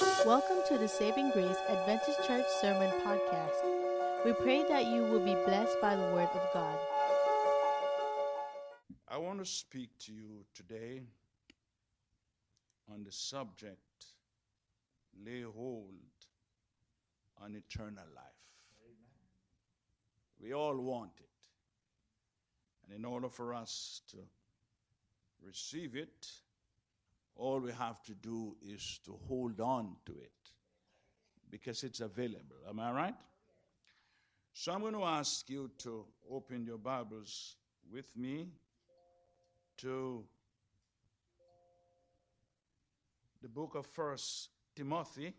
Welcome to the Saving Grace Adventist Church Sermon Podcast. We pray that you will be blessed by the Word of God. I want to speak to you today on the subject lay hold on eternal life. We all want it. And in order for us to receive it, all we have to do is to hold on to it because it's available. Am I right? So I'm going to ask you to open your Bibles with me to the book of First Timothy,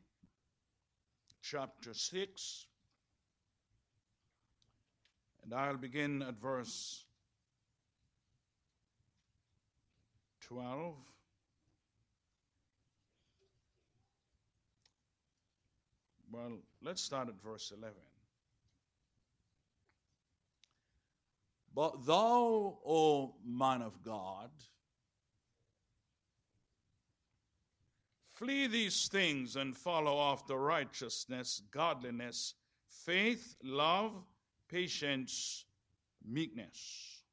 chapter 6. And I'll begin at verse 12. Well, let's start at verse 11. But thou, O man of God, flee these things and follow after righteousness, godliness, faith, love, patience, meekness.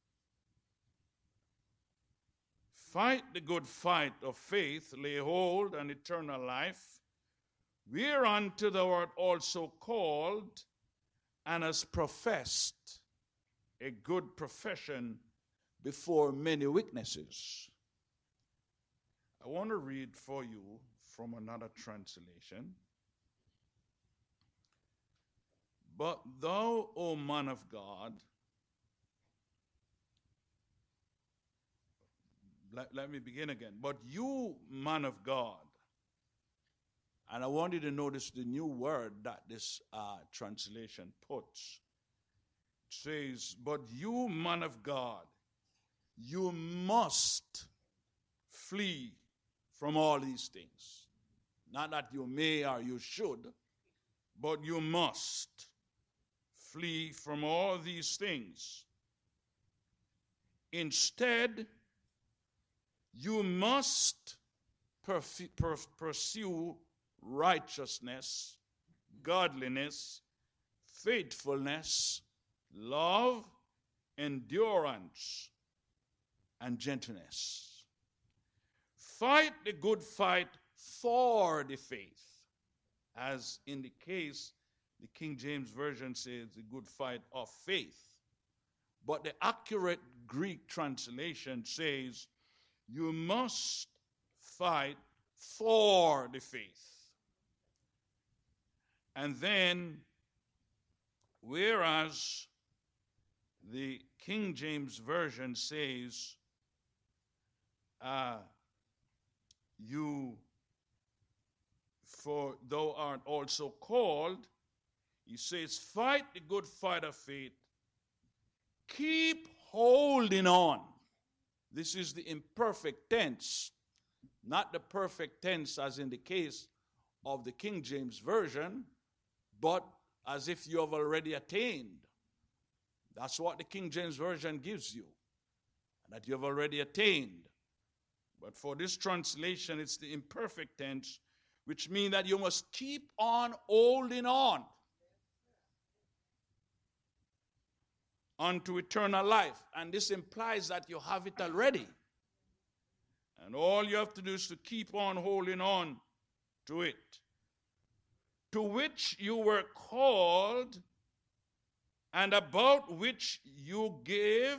Fight the good fight of faith, lay hold on eternal life, whereunto thou art also called and hast professed a good profession before many witnesses. I want to read for you from another translation. But thou, O man of God, let, let me begin again. But you, man of God, and I want you to notice the new word that this uh, translation puts. It says, But you, man of God, you must flee from all these things. Not that you may or you should, but you must flee from all these things. Instead, you must perf- per- pursue righteousness, godliness, faithfulness, love, endurance, and gentleness. Fight the good fight for the faith, as in the case, the King James Version says, the good fight of faith. But the accurate Greek translation says, you must fight for the faith. And then, whereas the King James Version says, uh, you, for thou art also called, he says, fight the good fight of faith, keep holding on. This is the imperfect tense, not the perfect tense as in the case of the King James Version, but as if you have already attained. That's what the King James Version gives you, that you have already attained. But for this translation, it's the imperfect tense, which means that you must keep on holding on unto eternal life. And this implies that you have it already. And all you have to do is to keep on holding on to it to which you were called and about which you gave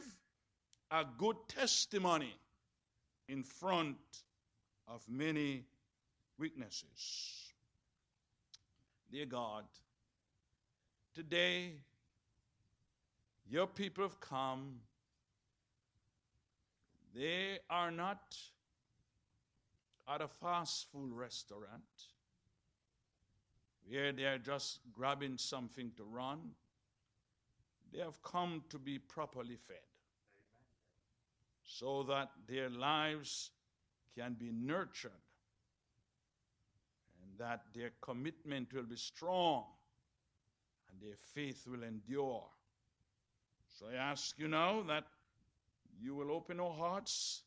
a good testimony in front of many witnesses. Dear God, today your people have come. They are not at a fast food restaurant where they are just grabbing something to run. They have come to be properly fed so that their lives can be nurtured and that their commitment will be strong and their faith will endure. So I ask you now that you will open our hearts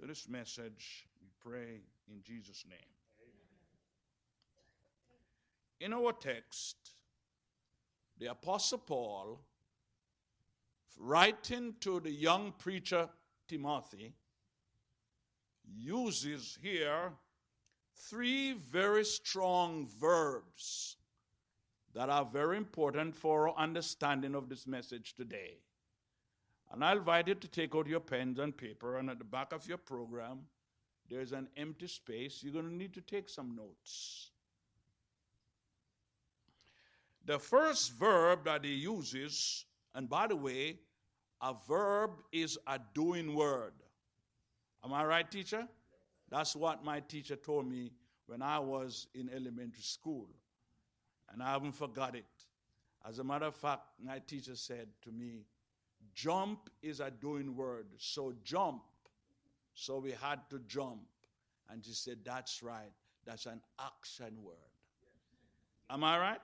to this message. We pray in Jesus' name. In our text, the Apostle Paul, writing to the young preacher Timothy, uses here three very strong verbs that are very important for our understanding of this message today. And I invite you to take out your pens and paper, and at the back of your program, there's an empty space. You're going to need to take some notes. The first verb that he uses, and by the way, a verb is a doing word. Am I right, teacher? That's what my teacher told me when I was in elementary school. And I haven't forgot it. As a matter of fact, my teacher said to me, Jump is a doing word. So jump. So we had to jump. And she said, That's right. That's an action word. Am I right?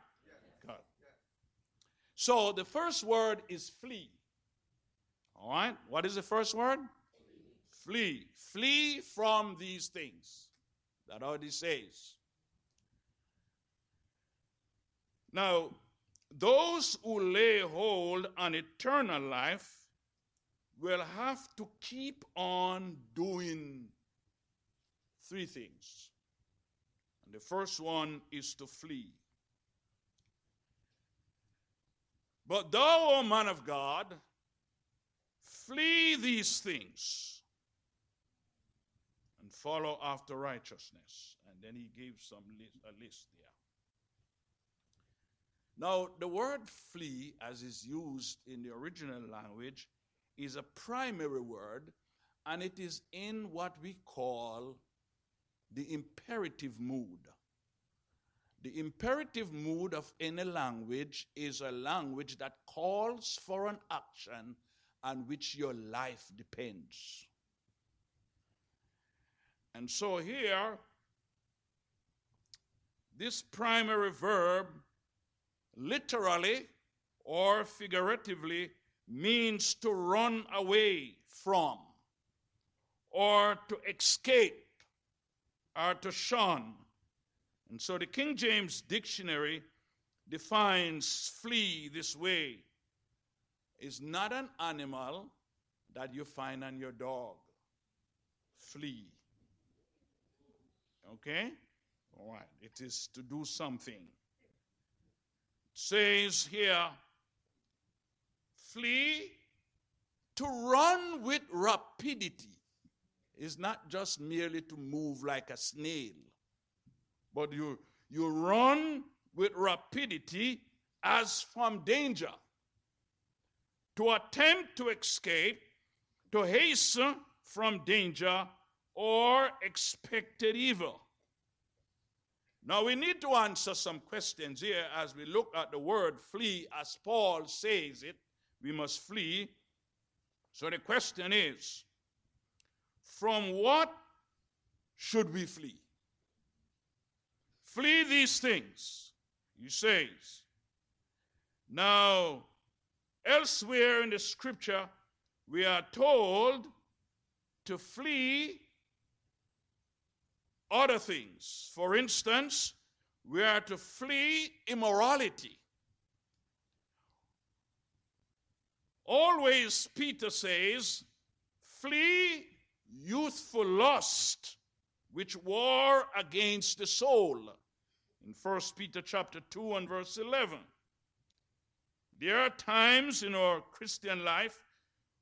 So the first word is flee. All right? What is the first word? Flee. Flee from these things. That already says. Now, those who lay hold on eternal life will have to keep on doing three things. And the first one is to flee. But thou, O man of God, flee these things and follow after righteousness. And then he gives some list, a list there. Now, the word flee, as is used in the original language, is a primary word, and it is in what we call the imperative mood. The imperative mood of any language is a language that calls for an action on which your life depends. And so here, this primary verb literally or figuratively means to run away from or to escape or to shun. And so the King James Dictionary defines flee this way is not an animal that you find on your dog. Flee. Okay? All right. It is to do something It says here, flee to run with rapidity is not just merely to move like a snail, but you, you run with rapidity as from danger. To attempt to escape, to hasten from danger or expected evil. Now we need to answer some questions here as we look at the word flee as Paul says it. We must flee. So the question is from what should we flee? Flee these things, he says. Now, elsewhere in the scripture, we are told to flee other things. For instance, we are to flee immorality. Always, Peter says, flee youthful lust, which war against the soul. In 1 Peter chapter 2 and verse 11. There are times in our Christian life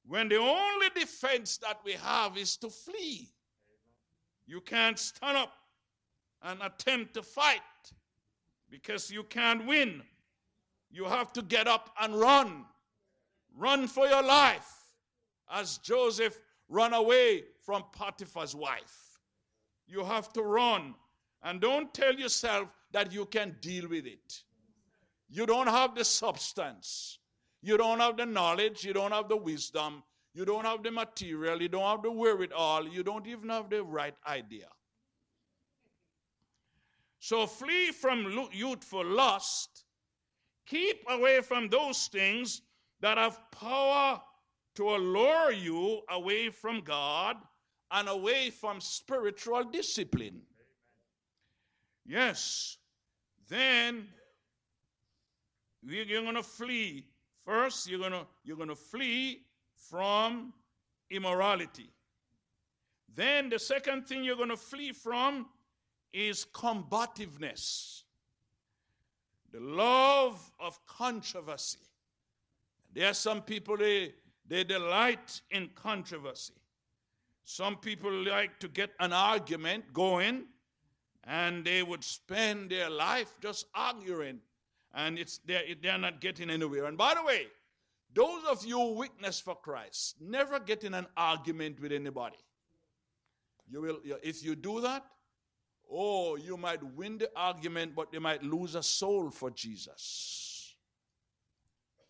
when the only defense that we have is to flee. You can't stand up and attempt to fight because you can't win. You have to get up and run. Run for your life as Joseph ran away from Potiphar's wife. You have to run. And don't tell yourself that you can deal with it. You don't have the substance. You don't have the knowledge. You don't have the wisdom. You don't have the material, you don't have the wherewithal, you don't even have the right idea. So flee from youthful lust. Keep away from those things that have power to allure you away from God and away from spiritual discipline. Yes, then you're going to flee. First, you're going to you're going to flee from immorality. Then the second thing you're going to flee from is combativeness. The love of controversy. There are some people they they delight in controversy. Some people like to get an argument going and they would spend their life just arguing and it's they're, they're not getting anywhere. And by the way, those of you witness for Christ, never get in an argument with anybody. You will, if you do that, oh, you might win the argument, but you might lose a soul for Jesus.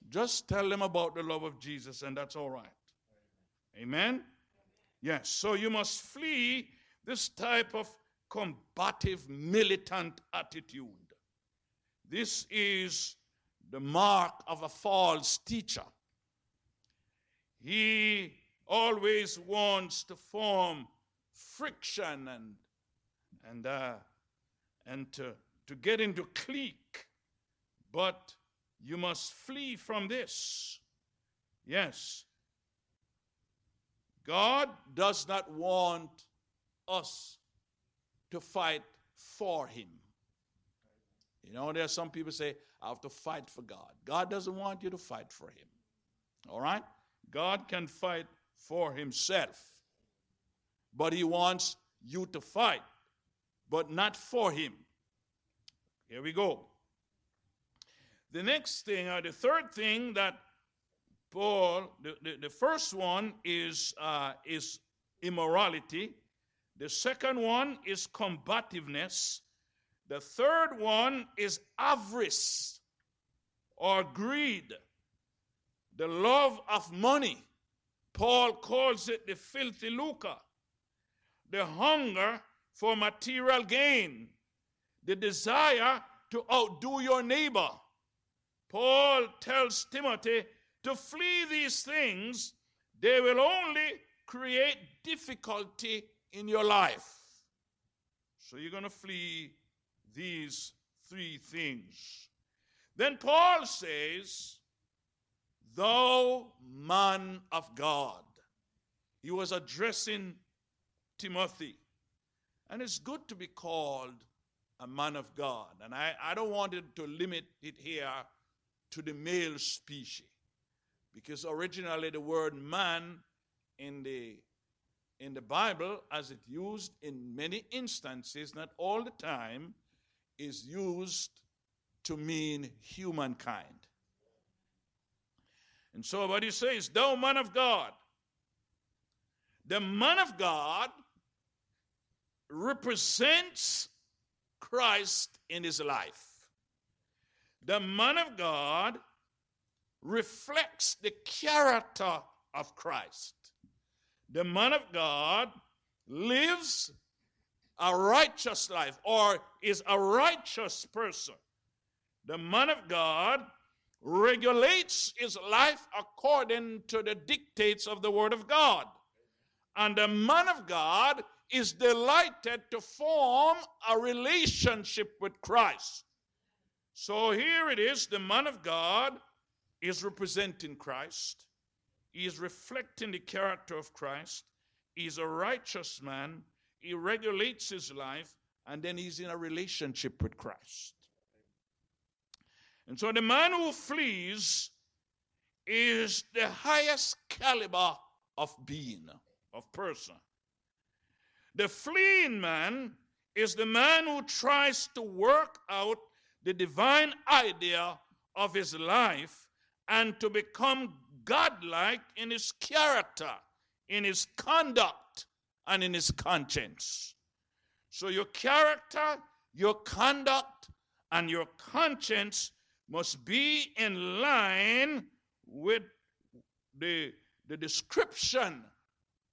Just tell them about the love of Jesus, and that's all right. Amen? Yes, so you must flee this type of combative, militant attitude. This is the mark of a false teacher. He always wants to form friction and and uh, and to, to get into clique. But you must flee from this. Yes. God does not want us to fight for him. You know, there are some people say, I have to fight for God. God doesn't want you to fight for him. All right? God can fight for himself. But he wants you to fight, but not for him. Here we go. The next thing, or the third thing that Paul, the, the, the first one is, uh, is immorality. The second one is combativeness. The third one is avarice or greed, the love of money. Paul calls it the filthy lucre, the hunger for material gain, the desire to outdo your neighbor. Paul tells Timothy to flee these things, they will only create difficulty in your life. So you're going to flee these three things. Then Paul says, Thou man of God. He was addressing Timothy. And it's good to be called a man of God. And I, I don't want it to limit it here to the male species. Because originally the word man in the in the Bible, as it used in many instances, not all the time, is used to mean humankind. And so what he says, thou man of God, the man of God represents Christ in his life. The man of God reflects the character of Christ. The man of God lives a righteous life or is a righteous person. The man of God regulates his life according to the dictates of the Word of God. And the man of God is delighted to form a relationship with Christ. So here it is the man of God is representing Christ, he is reflecting the character of Christ, he's a righteous man, he regulates his life, and then he's in a relationship with Christ. And so the man who flees is the highest caliber of being, of person. The fleeing man is the man who tries to work out the divine idea of his life and to become godlike in his character, in his conduct, and in his conscience. So your character, your conduct, and your conscience must be in line with the, the description,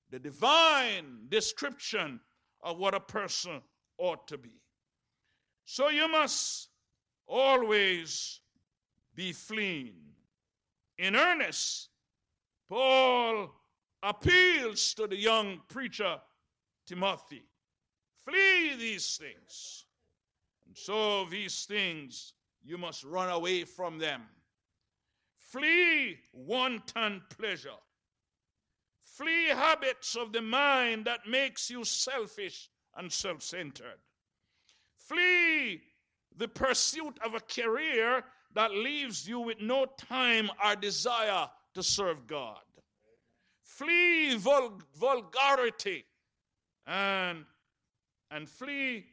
the divine description of what a person ought to be. So you must always be fleeing. In earnest, Paul appeals to the young preacher Timothy flee these things. And So these things, you must run away from them. Flee wanton pleasure. Flee habits of the mind that makes you selfish and self-centered. Flee the pursuit of a career that leaves you with no time or desire to serve God. Flee vul- vulgarity and, and flee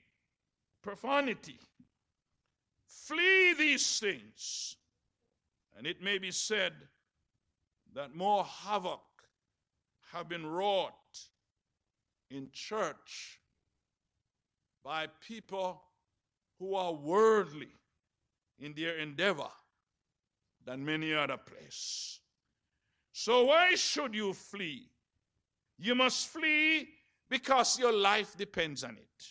profanity. Flee these things. And it may be said that more havoc have been wrought in church by people who are worldly in their endeavor than many other place. So why should you flee? You must flee because your life depends on it.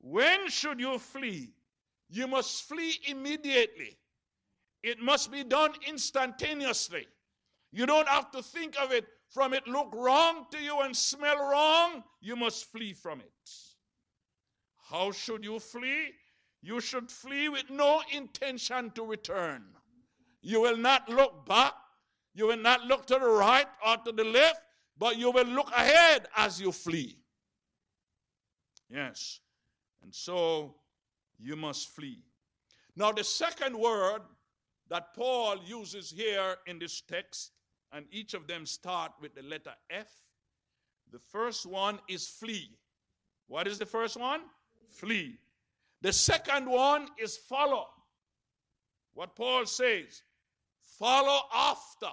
When should you flee? You must flee immediately. It must be done instantaneously. You don't have to think of it from it look wrong to you and smell wrong. You must flee from it. How should you flee? You should flee with no intention to return. You will not look back. You will not look to the right or to the left, but you will look ahead as you flee. Yes. And so you must flee. Now, the second word that Paul uses here in this text, and each of them start with the letter F. The first one is flee. What is the first one? Flee. The second one is follow. What Paul says, follow after.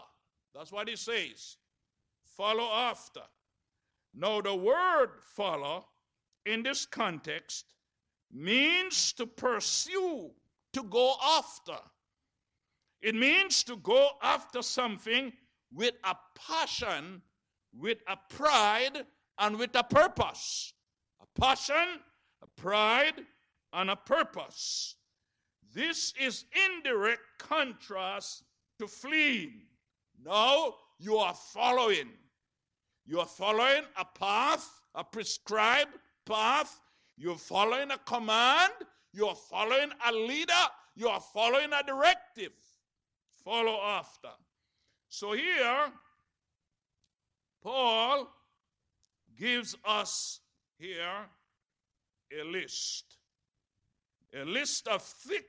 That's what he says. Follow after. Now, the word follow in this context means to pursue, to go after. It means to go after something with a passion, with a pride, and with a purpose. A passion, a pride, and a purpose. This is indirect contrast to fleeing. Now you are following. You are following a path, a prescribed path. You're following a command. You're following a leader. You are following a directive. Follow after. So here, Paul gives us here a list. A list of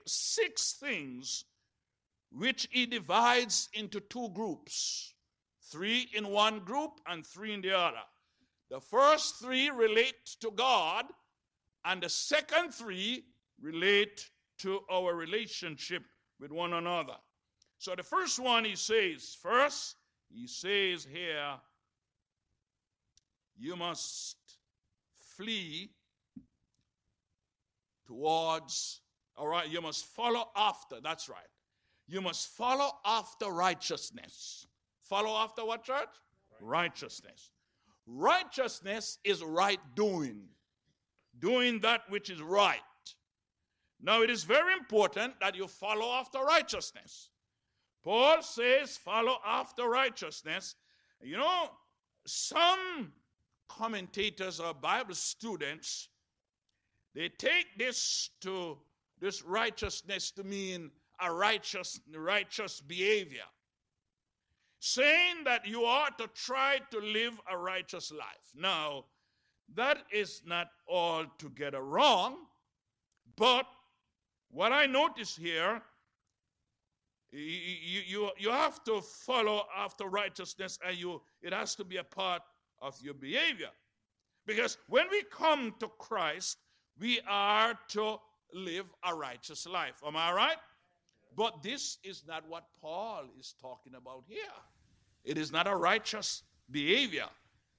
six things which he divides into two groups three in one group and three in the other. The first three relate to God, and the second three relate to our relationship with one another. So the first one he says, first, he says here, you must flee towards, all right, you must follow after, that's right. You must follow after righteousness. Follow after what, church? Righteousness. Righteousness is right doing, doing that which is right. Now, it is very important that you follow after righteousness. Paul says, follow after righteousness. You know, some commentators or Bible students, they take this to this righteousness to mean a righteous, righteous behavior, saying that you ought to try to live a righteous life. Now, that is not altogether wrong, but what I notice here, you, you, you have to follow after righteousness, and you it has to be a part of your behavior. Because when we come to Christ, we are to live a righteous life. Am I right? But this is not what Paul is talking about here. It is not a righteous behavior.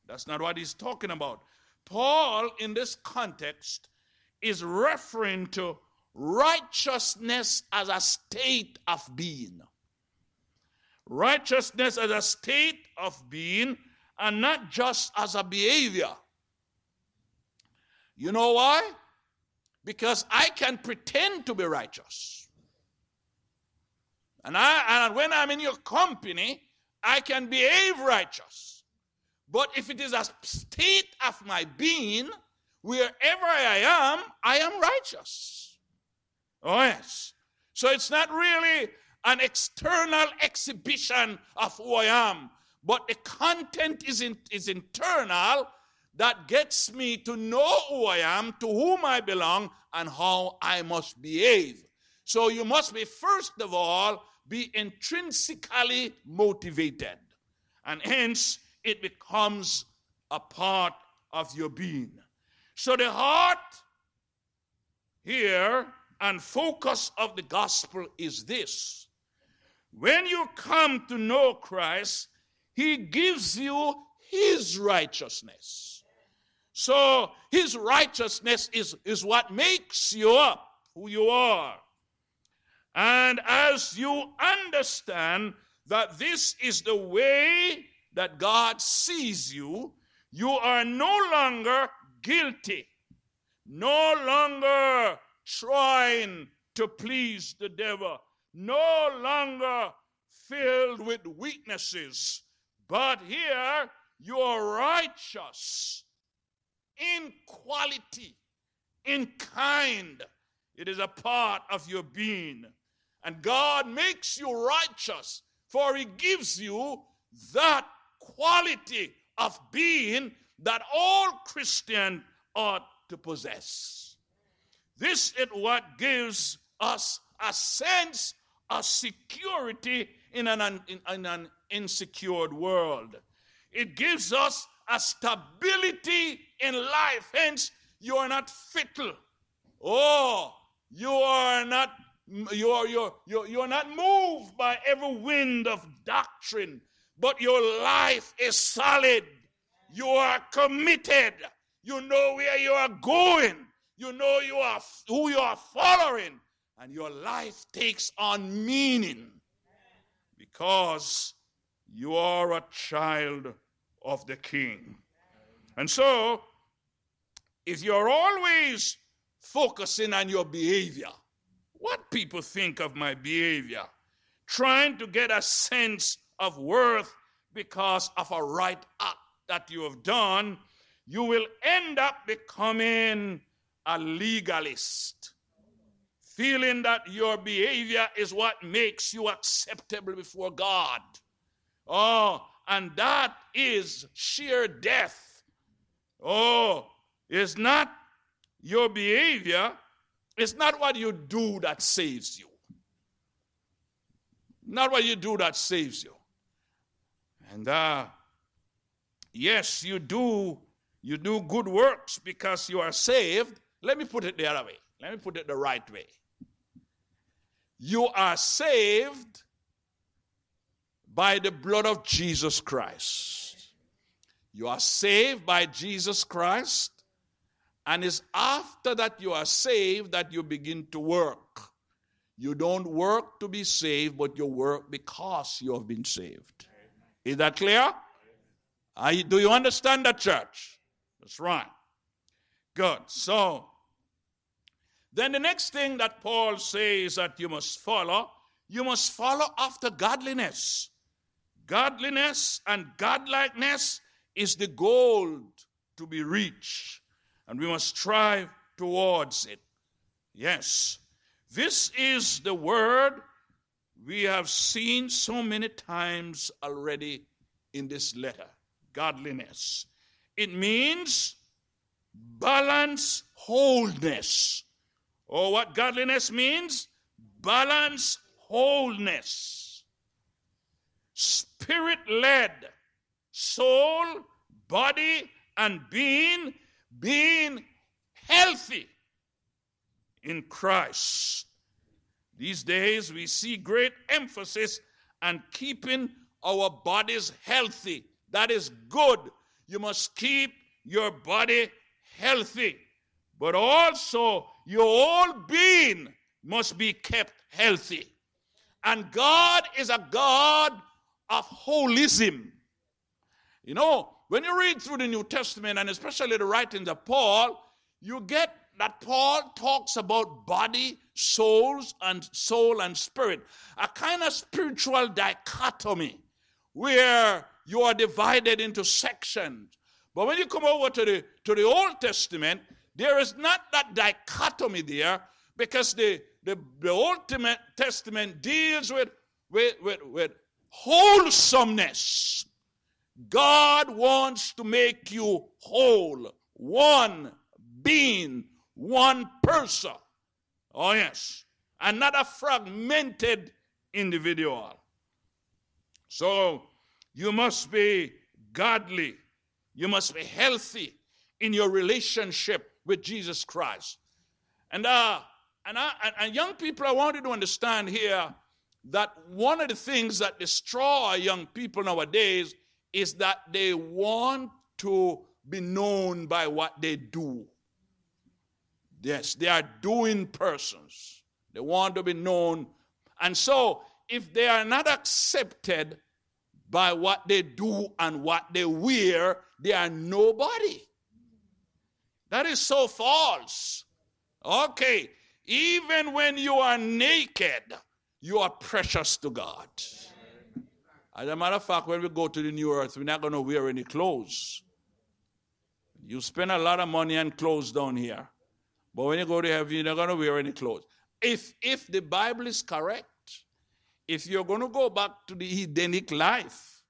That's not what he's talking about. Paul, in this context, is referring to righteousness as a state of being. Righteousness as a state of being and not just as a behavior. You know why? Because I can pretend to be righteous. And, I, and when I'm in your company, I can behave righteous. But if it is a state of my being, wherever I am, I am righteous. Oh, yes. So it's not really an external exhibition of who I am, but the content is, in, is internal that gets me to know who I am, to whom I belong, and how I must behave. So you must be, first of all, be intrinsically motivated. And hence, it becomes a part of your being. So the heart here and focus of the gospel is this. When you come to know Christ, he gives you his righteousness. So his righteousness is, is what makes you up who you are. And as you understand that this is the way that God sees you, you are no longer guilty, no longer trying to please the devil, no longer filled with weaknesses, but here you are righteous in quality, in kind. It is a part of your being. And God makes you righteous, for He gives you that quality of being that all Christians ought to possess. This is what gives us a sense of security in an, in, in an insecure world. It gives us a stability in life. Hence, you are not fickle. Oh, you are not you are you're, you're, you're not moved by every wind of doctrine, but your life is solid. You are committed. You know where you are going. You know you are who you are following, and your life takes on meaning because you are a child of the King. And so, if you're always focusing on your behavior, what people think of my behavior, trying to get a sense of worth because of a right act that you have done, you will end up becoming a legalist, feeling that your behavior is what makes you acceptable before God. Oh, and that is sheer death. Oh, it's not your behavior, it's not what you do that saves you. Not what you do that saves you. And uh, yes, you do you do good works because you are saved. Let me put it the other way. Let me put it the right way. You are saved by the blood of Jesus Christ. You are saved by Jesus Christ, and it's after that you are saved that you begin to work. You don't work to be saved, but you work because you have been saved. Is that clear? Do you understand that, church? That's right. Good. So, then the next thing that Paul says that you must follow, you must follow after godliness. Godliness and godlikeness is the goal to be reached, and we must strive towards it. Yes, this is the word we have seen so many times already in this letter godliness. It means balance, wholeness. Or what godliness means? Balance, wholeness. Spirit led, soul, body, and being, being healthy in Christ. These days we see great emphasis on keeping our bodies healthy. That is good. You must keep your body healthy. But also, your whole being must be kept healthy. And God is a God of holism. You know, when you read through the New Testament, and especially the writings of Paul, you get that Paul talks about body, souls, and soul and spirit, a kind of spiritual dichotomy where you are divided into sections. But when you come over to the, to the Old Testament, there is not that dichotomy there because the, the, the Old Testament deals with, with, with, with wholesomeness. God wants to make you whole, one being, one person. Oh, yes. And not a fragmented individual. So you must be godly you must be healthy in your relationship with Jesus Christ. And, uh, and, I, and young people, I want you to understand here that one of the things that destroy young people nowadays is that they want to be known by what they do. Yes, they are doing persons. They want to be known. And so, if they are not accepted by what they do and what they wear, they are nobody. That is so false. Okay, even when you are naked, you are precious to God. As a matter of fact, when we go to the new earth, we're not going to wear any clothes. You spend a lot of money on clothes down here. But when you go to heaven, you're not going to wear any clothes. If, if the Bible is correct, if you're going to go back to the Edenic life,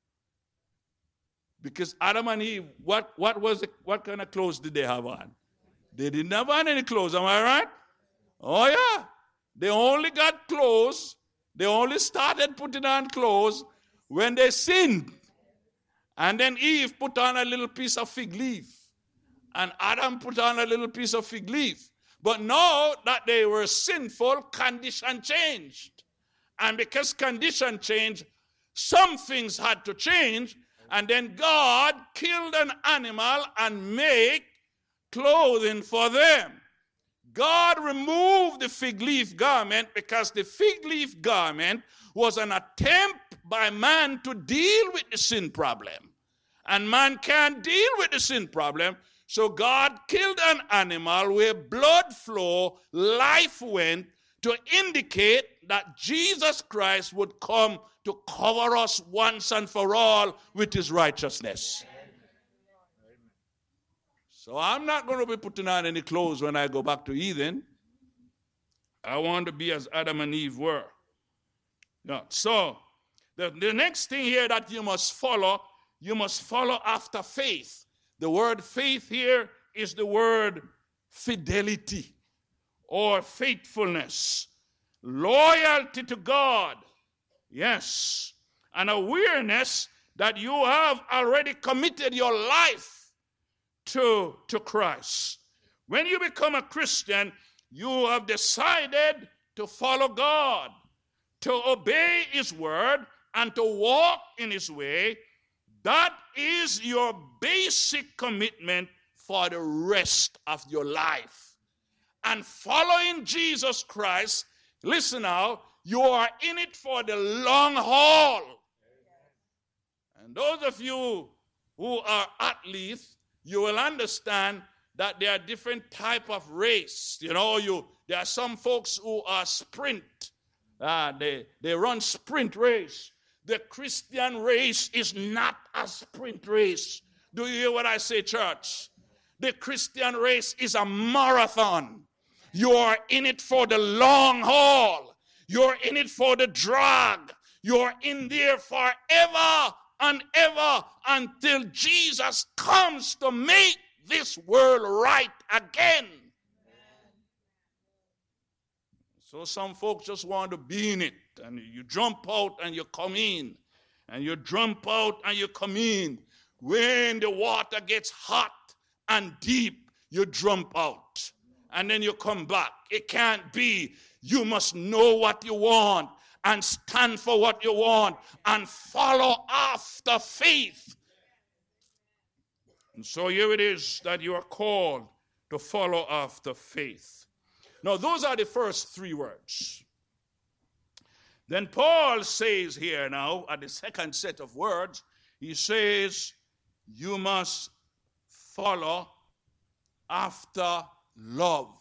because Adam and Eve, what, what was it, what kind of clothes did they have on? They didn't have on any clothes, am I right? Oh yeah. They only got clothes, they only started putting on clothes when they sinned. And then Eve put on a little piece of fig leaf. And Adam put on a little piece of fig leaf. But now that they were sinful, condition changed. And because condition changed, some things had to change. And then God killed an animal and made clothing for them. God removed the fig leaf garment because the fig leaf garment was an attempt by man to deal with the sin problem. And man can't deal with the sin problem. So God killed an animal where blood flow, life went, to indicate that Jesus Christ would come to cover us once and for all with his righteousness. So I'm not going to be putting on any clothes when I go back to Eden. I want to be as Adam and Eve were. Yeah. So the, the next thing here that you must follow, you must follow after faith. The word faith here is the word fidelity or faithfulness, loyalty to God, yes, an awareness that you have already committed your life to, to Christ. When you become a Christian, you have decided to follow God, to obey His word, and to walk in His way. That is your basic commitment for the rest of your life and following Jesus Christ, listen now, you are in it for the long haul. And those of you who are athletes, you will understand that there are different type of race. You know, you there are some folks who are sprint. Uh, they, they run sprint race. The Christian race is not a sprint race. Do you hear what I say, church? The Christian race is a marathon. You're in it for the long haul. You're in it for the drag. You're in there forever and ever until Jesus comes to make this world right again. So some folks just want to be in it, and you jump out and you come in, and you jump out and you come in. When the water gets hot and deep, you jump out and then you come back. It can't be. You must know what you want and stand for what you want and follow after faith. And so here it is that you are called to follow after faith. Now, those are the first three words. Then Paul says here now, at the second set of words, he says, You must follow after love.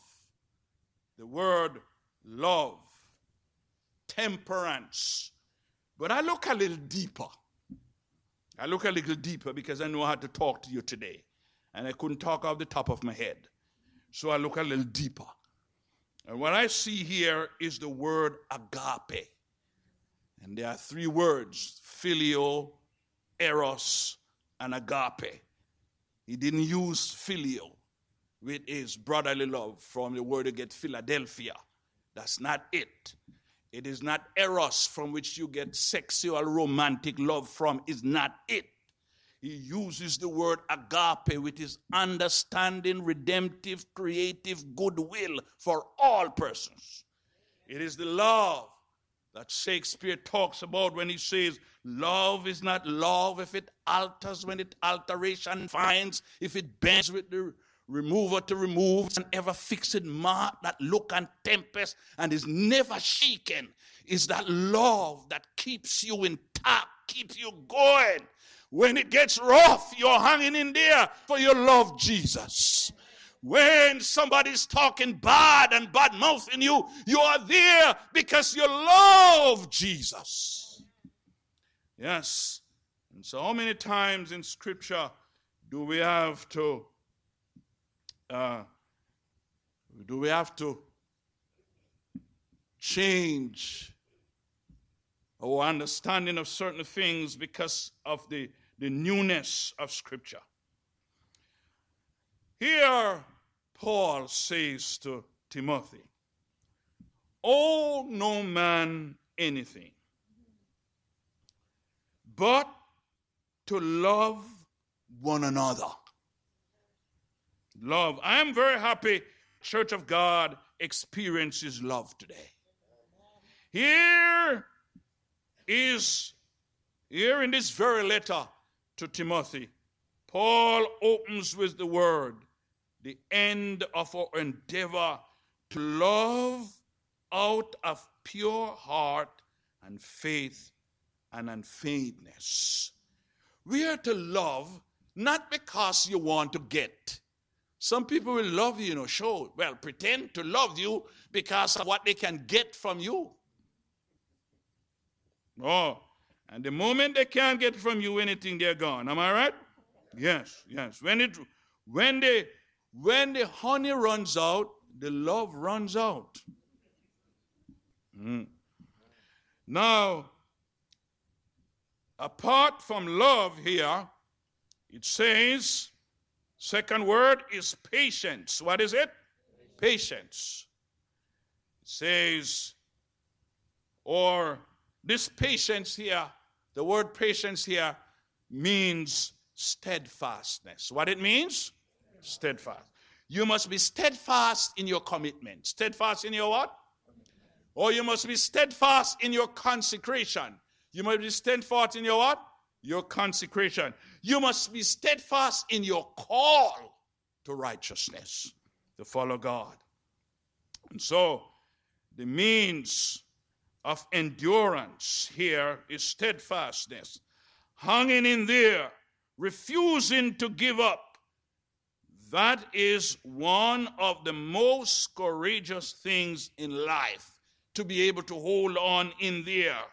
The word love, temperance. But I look a little deeper. I look a little deeper because I know how to talk to you today. and I couldn't talk off the top of my head. So I look a little deeper. And what I see here is the word agape. And there are three words phileo, eros, and agape. He didn't use phileo with his brotherly love from the word you get Philadelphia. That's not it. It is not eros from which you get sexual romantic love from, is not it. He uses the word agape, which is understanding, redemptive, creative goodwill for all persons. It is the love that Shakespeare talks about when he says, Love is not love if it alters when it alteration finds, if it bends with the remover to remove, an ever fixed mark that look and tempest and is never shaken. Is that love that keeps you intact, keeps you going. When it gets rough, you're hanging in there for your love Jesus. When somebody's talking bad and bad mouthing you, you are there because you love Jesus. Yes. And so, how many times in Scripture do we have to? Uh, do we have to change our understanding of certain things because of the, the newness of Scripture? Here, Paul says to Timothy, Owe no man anything, but to love one another. Love. I am very happy Church of God experiences love today. Here is, here in this very letter to Timothy, Paul opens with the word the end of our endeavor to love out of pure heart and faith and unfeignedness. We are to love not because you want to get. Some people will love you, you know, show, well, pretend to love you because of what they can get from you. Oh, and the moment they can't get from you anything, they're gone. Am I right? Yes, yes. When it when they when the honey runs out, the love runs out. Mm. Now, apart from love here, it says, second word is patience. What is it? Patience. It says, or this patience here, the word patience here means steadfastness. What it means? steadfast. You must be steadfast in your commitment. Steadfast in your what? Or you must be steadfast in your consecration. You must be steadfast in your what? Your consecration. You must be steadfast in your call to righteousness, to follow God. And so, the means of endurance here is steadfastness, hanging in there, refusing to give up, that is one of the most courageous things in life to be able to hold on in there.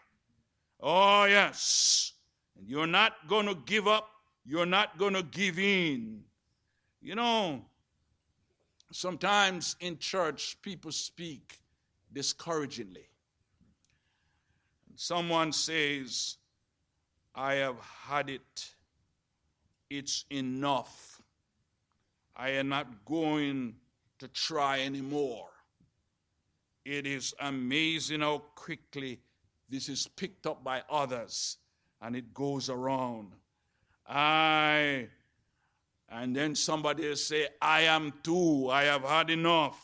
Oh, yes. You're not going to give up, you're not going to give in. You know, sometimes in church, people speak discouragingly. Someone says, I have had it, it's enough. I am not going to try anymore. It is amazing how quickly this is picked up by others and it goes around. I, and then somebody will say, I am too, I have had enough.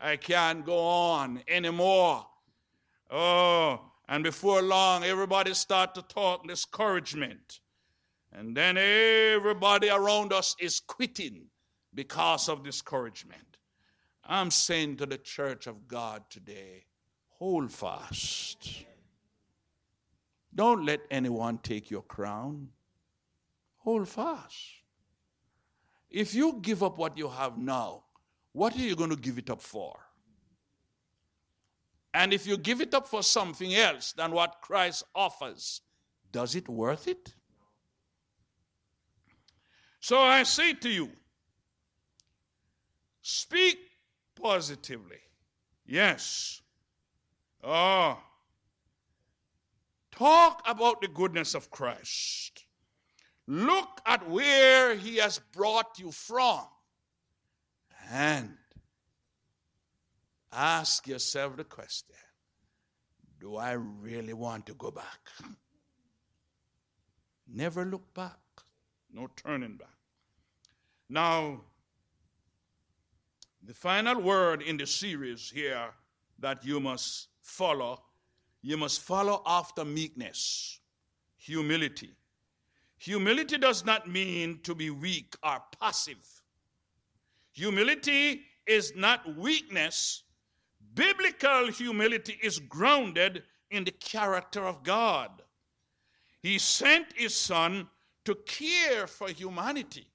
I can't go on anymore. Oh, and before long, everybody start to talk discouragement. And then everybody around us is quitting because of discouragement. I'm saying to the church of God today hold fast. Don't let anyone take your crown. Hold fast. If you give up what you have now, what are you going to give it up for? And if you give it up for something else than what Christ offers, does it worth it? So I say to you, Speak positively. Yes. Oh. Talk about the goodness of Christ. Look at where he has brought you from. And ask yourself the question Do I really want to go back? Never look back. No turning back. Now, the final word in the series here that you must follow, you must follow after meekness, humility. Humility does not mean to be weak or passive. Humility is not weakness. Biblical humility is grounded in the character of God. He sent his son to care for humanity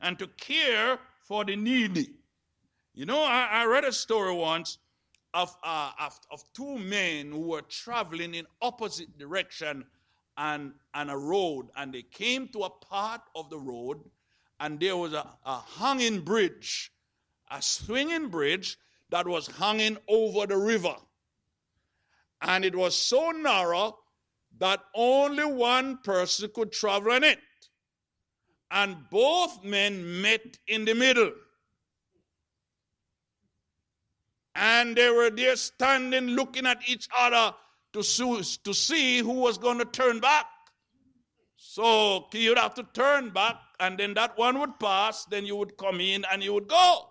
and to care for the needy. You know, I, I read a story once of, uh, of, of two men who were traveling in opposite direction on, on a road, and they came to a part of the road, and there was a, a hanging bridge, a swinging bridge that was hanging over the river. And it was so narrow that only one person could travel on it. And both men met in the middle. And they were there standing looking at each other to see, to see who was going to turn back. So you'd have to turn back, and then that one would pass, then you would come in and you would go.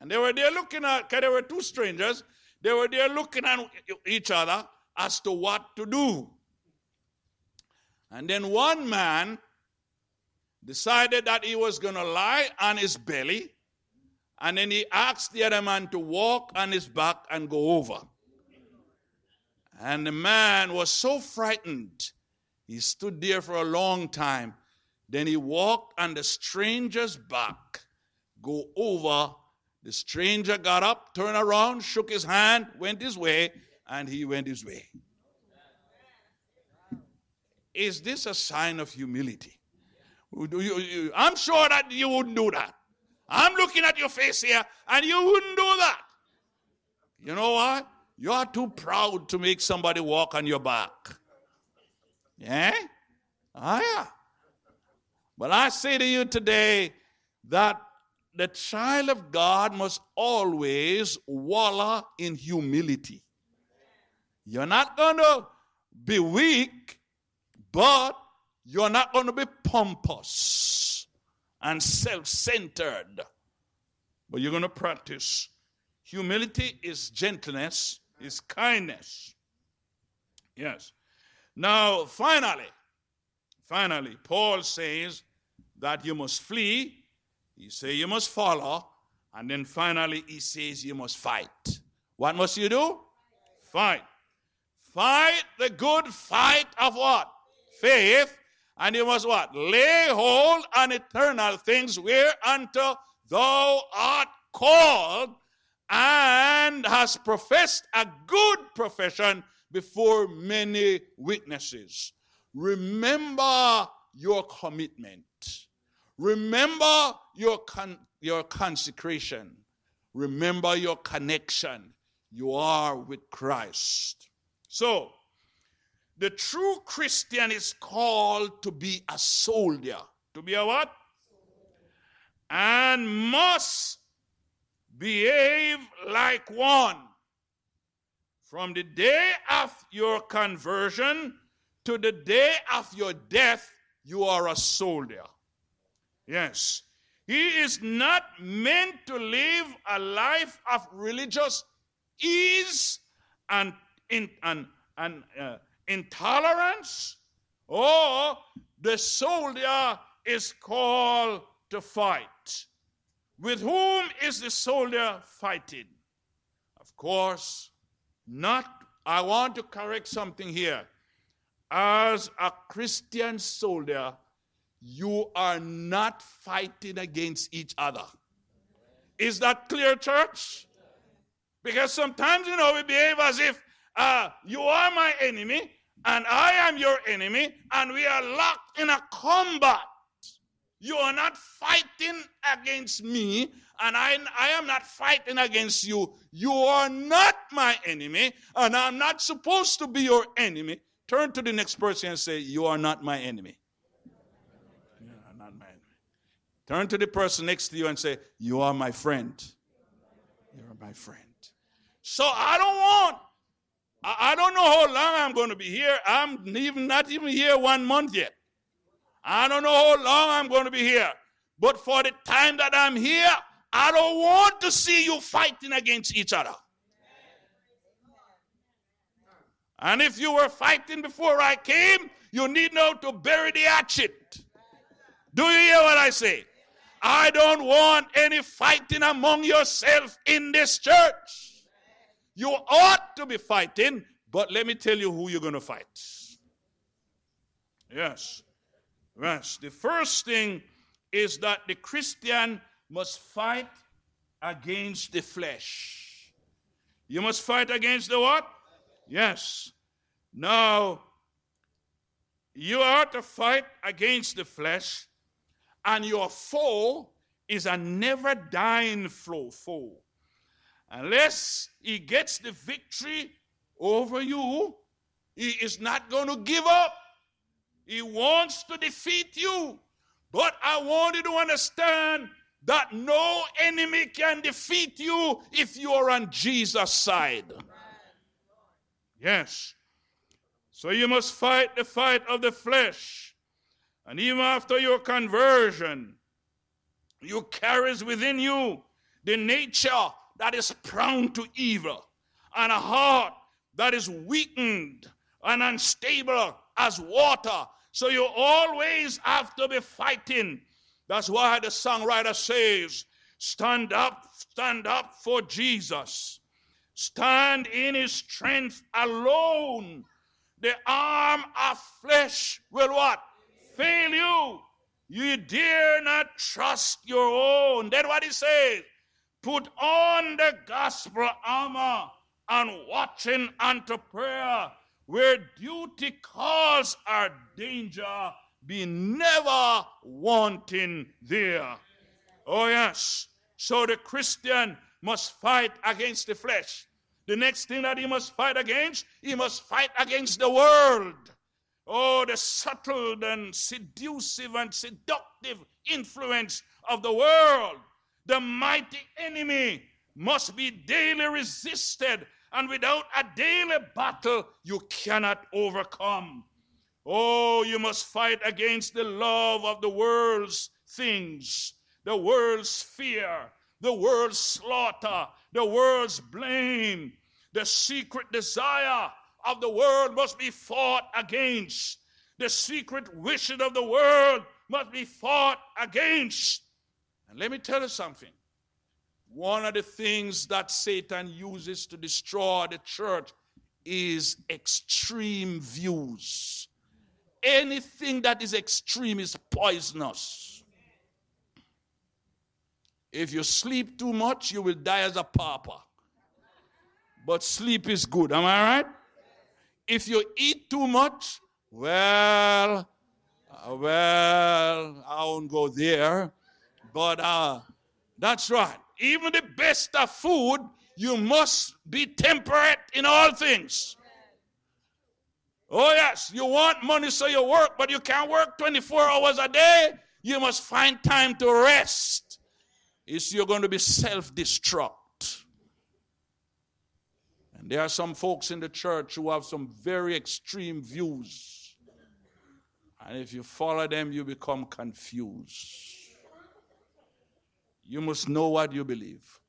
And they were there looking at, because there were two strangers, they were there looking at each other as to what to do. And then one man decided that he was going to lie on his belly and then he asked the other man to walk on his back and go over. And the man was so frightened. He stood there for a long time. Then he walked on the stranger's back, go over. The stranger got up, turned around, shook his hand, went his way, and he went his way. Is this a sign of humility? I'm sure that you wouldn't do that. I'm looking at your face here, and you wouldn't do that. You know what? You are too proud to make somebody walk on your back. Yeah? Ah, yeah. But I say to you today that the child of God must always wallow in humility. You're not going to be weak, but you're not going to be pompous and self centered. But you're going to practice. Humility is gentleness, is kindness. Yes. Now, finally, finally, Paul says that you must flee. He says you must follow. And then finally, he says you must fight. What must you do? Fight. Fight the good fight of what? Faith and you must what? Lay hold on eternal things whereunto thou art called and has professed a good profession before many witnesses. Remember your commitment. Remember your, con- your consecration. Remember your connection. You are with Christ. So, the true Christian is called to be a soldier. To be a what? And must behave like one. From the day of your conversion to the day of your death, you are a soldier. Yes. He is not meant to live a life of religious ease and, in, and, and uh, intolerance, or the soldier is called to fight. With whom is the soldier fighting? Of course, not. I want to correct something here. As a Christian soldier, you are not fighting against each other. Is that clear, church? Because sometimes, you know, we behave as if uh, you are my enemy and I am your enemy, and we are locked in a combat. You are not fighting against me, and I, I am not fighting against you. You are not my enemy, and I'm not supposed to be your enemy. Turn to the next person and say, You are not my enemy. You are not my enemy. Turn to the person next to you and say, You are my friend. You are my friend. So I don't want, I, don't know how long I'm going to be here. I'm even not even here one month yet. I don't know how long I'm going to be here. But for the time that I'm here, I don't want to see you fighting against each other. And if you were fighting before I came, you need now to bury the hatchet. Do you hear what I say? I don't want any fighting among yourself in this church. You ought to be fighting, but let me tell you who you're going to fight. Yes. Yes. The first thing is that the Christian must fight against the flesh. You must fight against the what? Yes. Now, you are to fight against the flesh, and your foe is a never dying foe. Unless he gets the victory over you, he is not going to give up. He wants to defeat you. But I want you to understand that no enemy can defeat you if you are on Jesus' side. Yes. So you must fight the fight of the flesh. And even after your conversion, you carries within you the nature that is prone to evil and a heart that is weakened and unstable as water. So you always have to be fighting. That's why the songwriter says, Stand up, stand up for Jesus. Stand in his strength alone. The arm of flesh will what? Fail you. You dare not trust your own. Then what he says, put on the gospel armor and watching unto prayer. Where duty calls our danger, be never wanting there. Oh, yes. So the Christian must fight against the flesh. The next thing that he must fight against, he must fight against the world. Oh, the subtle and seductive and seductive influence of the world. The mighty enemy must be daily resisted, and without a daily battle, you cannot overcome. Oh, you must fight against the love of the world's things, the world's fear, the world's slaughter, the world's blame, the secret desire of the world must be fought against. The secret wishes of the world must be fought against. And let me tell you something. One of the things that Satan uses to destroy the church is extreme views. Anything that is extreme is poisonous. If you sleep too much, you will die as a pauper but sleep is good. Am I right? If you eat too much, well, uh, well, I won't go there. But uh, that's right. Even the best of food, you must be temperate in all things. Oh, yes, you want money so you work, but you can't work 24 hours a day. You must find time to rest. Is you're going to be self destruct. And there are some folks in the church who have some very extreme views. And if you follow them, you become confused. You must know what you believe.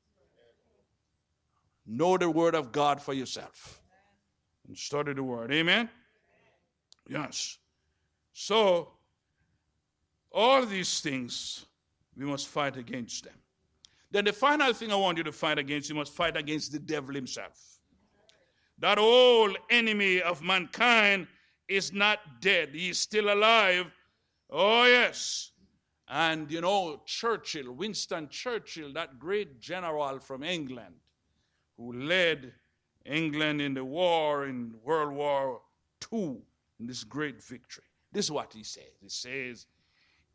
Know the Word of God for yourself. And study the Word. Amen? Yes. So, all these things, we must fight against them. Then the final thing I want you to fight against, you must fight against the devil himself. That old enemy of mankind is not dead, he is still alive. Oh, yes. And you know, Churchill, Winston Churchill, that great general from England who led England in the war in World War II in this great victory. This is what he says. He says,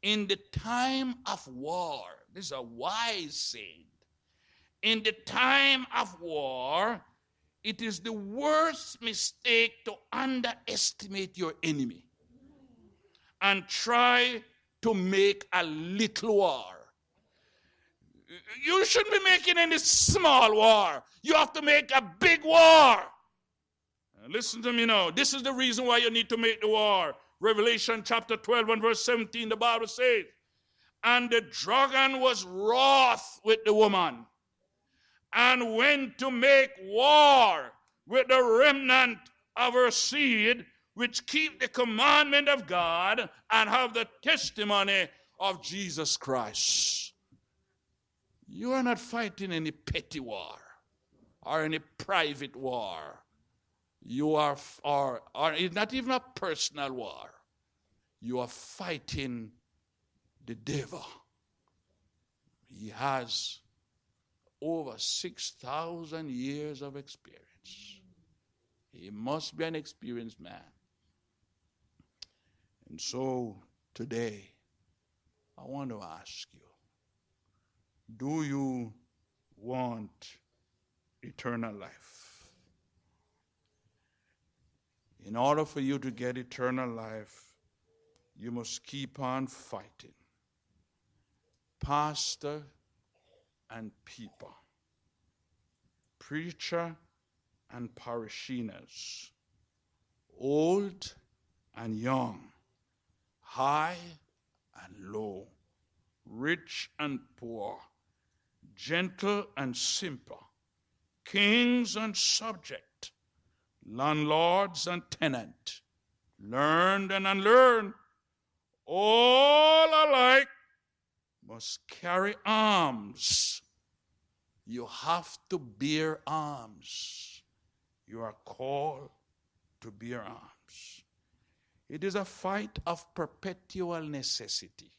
In the time of war, this is a wise saying. In the time of war, it is the worst mistake to underestimate your enemy and try to make a little war. You shouldn't be making any small war. You have to make a big war. listen to me now. This is the reason why you need to make the war. Revelation chapter 12 and verse 17, the Bible says, And the dragon was wroth with the woman and went to make war with the remnant of her seed, which keep the commandment of God and have the testimony of Jesus Christ. You are not fighting any petty war or any private war. You are, or, or it's not even a personal war. You are fighting the devil. He has over 6,000 years of experience. He must be an experienced man. And so today, I want to ask you do you want eternal life? In order for you to get eternal life, you must keep on fighting. Pastor and people, preacher and parishioners, old and young, high and low, rich and poor, gentle and simple, kings and subject, landlords and tenant, learned and unlearned, all alike must carry arms. You have to bear arms. You are called to bear arms. It is a fight of perpetual necessity.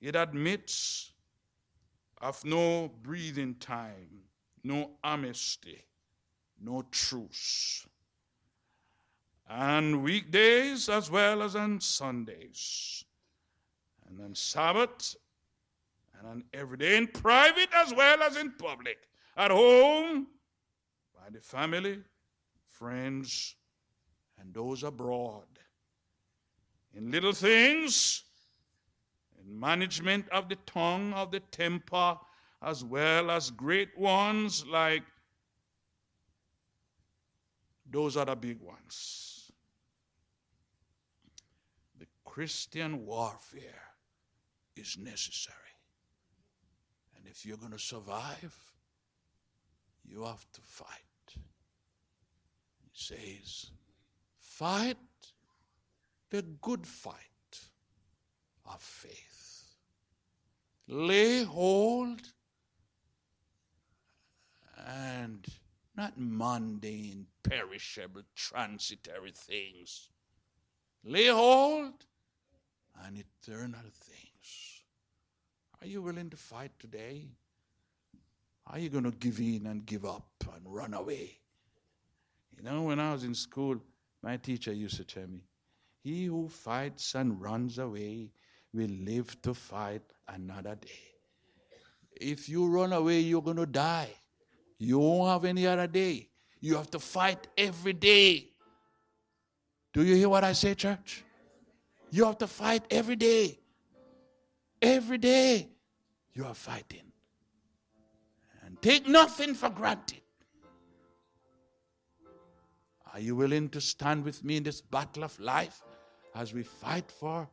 It admits of no breathing time, no amnesty, no truce. And weekdays as well as on Sundays, and on Sabbath, and on every day in private as well as in public, at home, by the family, friends, and those abroad. In little things, in management of the tongue, of the temper, as well as great ones like those are the big ones. The Christian warfare is necessary. And if you're going to survive, you have to fight. He says, fight the good fight of faith. Lay hold and not mundane, perishable, transitory things. Lay hold on eternal things. Are you willing to fight today? Are you going to give in and give up and run away? You know, when I was in school, my teacher used to tell me, He who fights and runs away will live to fight another day. If you run away, you're going to die. You won't have any other day. You have to fight every day. Do you hear what I say, church? You have to fight every day. Every day you are fighting. And take nothing for granted. Are you willing to stand with me in this battle of life as we fight for,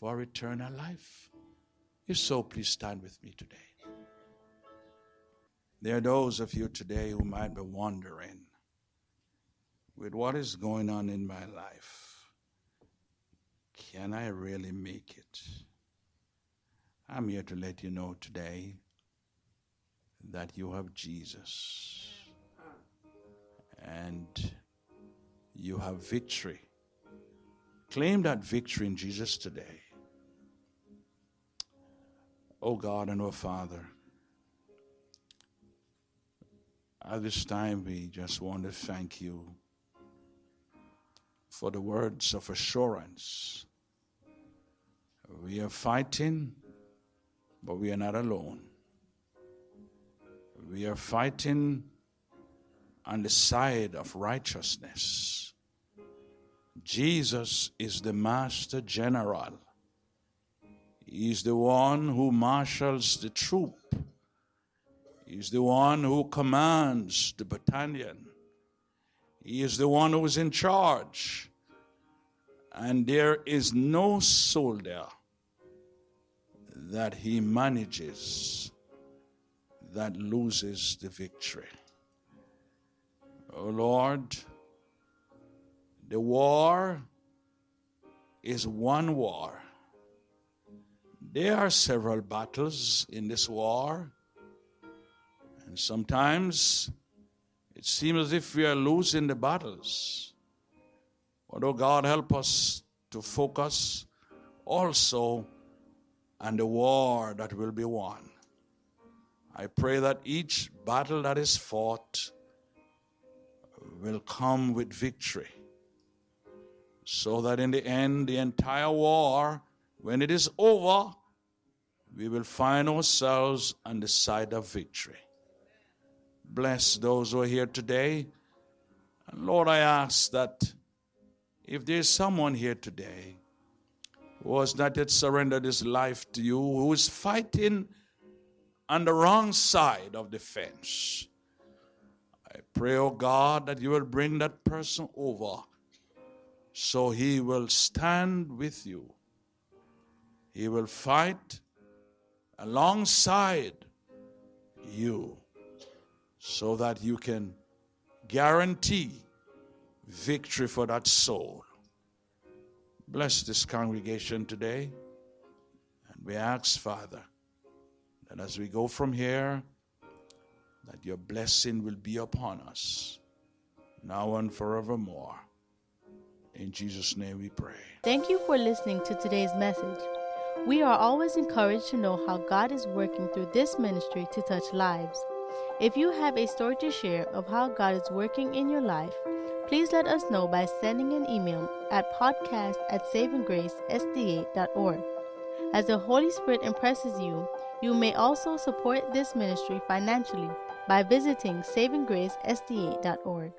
for eternal life? If so, please stand with me today. There are those of you today who might be wondering with what is going on in my life, can I really make it? I'm here to let you know today that you have Jesus and you have victory. Claim that victory in Jesus today. Oh God and oh Father, at this time we just want to thank you for the words of assurance We are fighting, but we are not alone. We are fighting on the side of righteousness. Jesus is the master general. He is the one who marshals the troop. He is the one who commands the battalion. He is the one who is in charge. And there is no soldier that he manages that loses the victory. Oh Lord, the war is one war. There are several battles in this war, and sometimes it seems as if we are losing the battles. But oh God, help us to focus also on the war that will be won. I pray that each battle that is fought will come with victory. So that in the end, the entire war, when it is over, we will find ourselves on the side of victory. Bless those who are here today. And Lord, I ask that if there's someone here today who has not yet surrendered his life to you, who is fighting on the wrong side of the fence, I pray, oh God, that you will bring that person over so he will stand with you. He will fight alongside you so that you can guarantee victory for that soul. Bless this congregation today. And we ask, Father, that as we go from here, that your blessing will be upon us now and forevermore. In Jesus' name we pray. Thank you for listening to today's message. We are always encouraged to know how God is working through this ministry to touch lives. If you have a story to share of how God is working in your life, please let us know by sending an email at podcast at savinggracesda.org. As the Holy Spirit impresses you, you may also support this ministry financially by visiting savinggracesda.org.